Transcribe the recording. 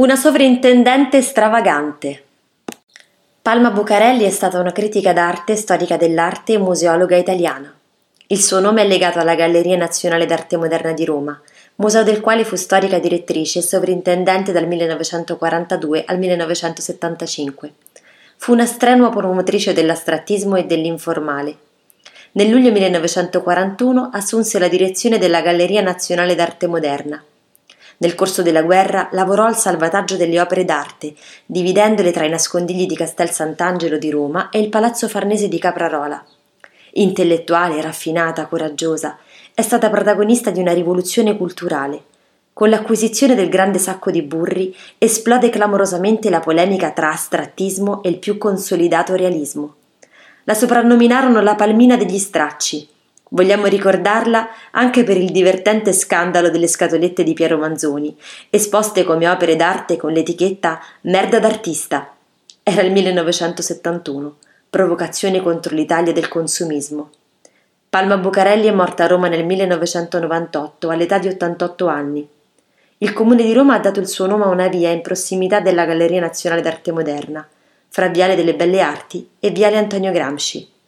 Una sovrintendente stravagante. Palma Bucarelli è stata una critica d'arte, storica dell'arte e museologa italiana. Il suo nome è legato alla Galleria Nazionale d'Arte Moderna di Roma, museo del quale fu storica direttrice e sovrintendente dal 1942 al 1975. Fu una strenua promotrice dell'astrattismo e dell'informale. Nel luglio 1941 assunse la direzione della Galleria Nazionale d'Arte Moderna. Nel corso della guerra lavorò al salvataggio delle opere d'arte, dividendole tra i nascondigli di Castel Sant'Angelo di Roma e il Palazzo Farnese di Caprarola. Intellettuale, raffinata, coraggiosa, è stata protagonista di una rivoluzione culturale. Con l'acquisizione del grande sacco di burri esplode clamorosamente la polemica tra astrattismo e il più consolidato realismo. La soprannominarono la palmina degli stracci, Vogliamo ricordarla anche per il divertente scandalo delle scatolette di Piero Manzoni, esposte come opere d'arte con l'etichetta Merda d'artista. Era il 1971, provocazione contro l'Italia del consumismo. Palma Bucarelli è morta a Roma nel 1998 all'età di 88 anni. Il comune di Roma ha dato il suo nome a una via in prossimità della Galleria Nazionale d'Arte Moderna, fra Viale delle Belle Arti e Viale Antonio Gramsci.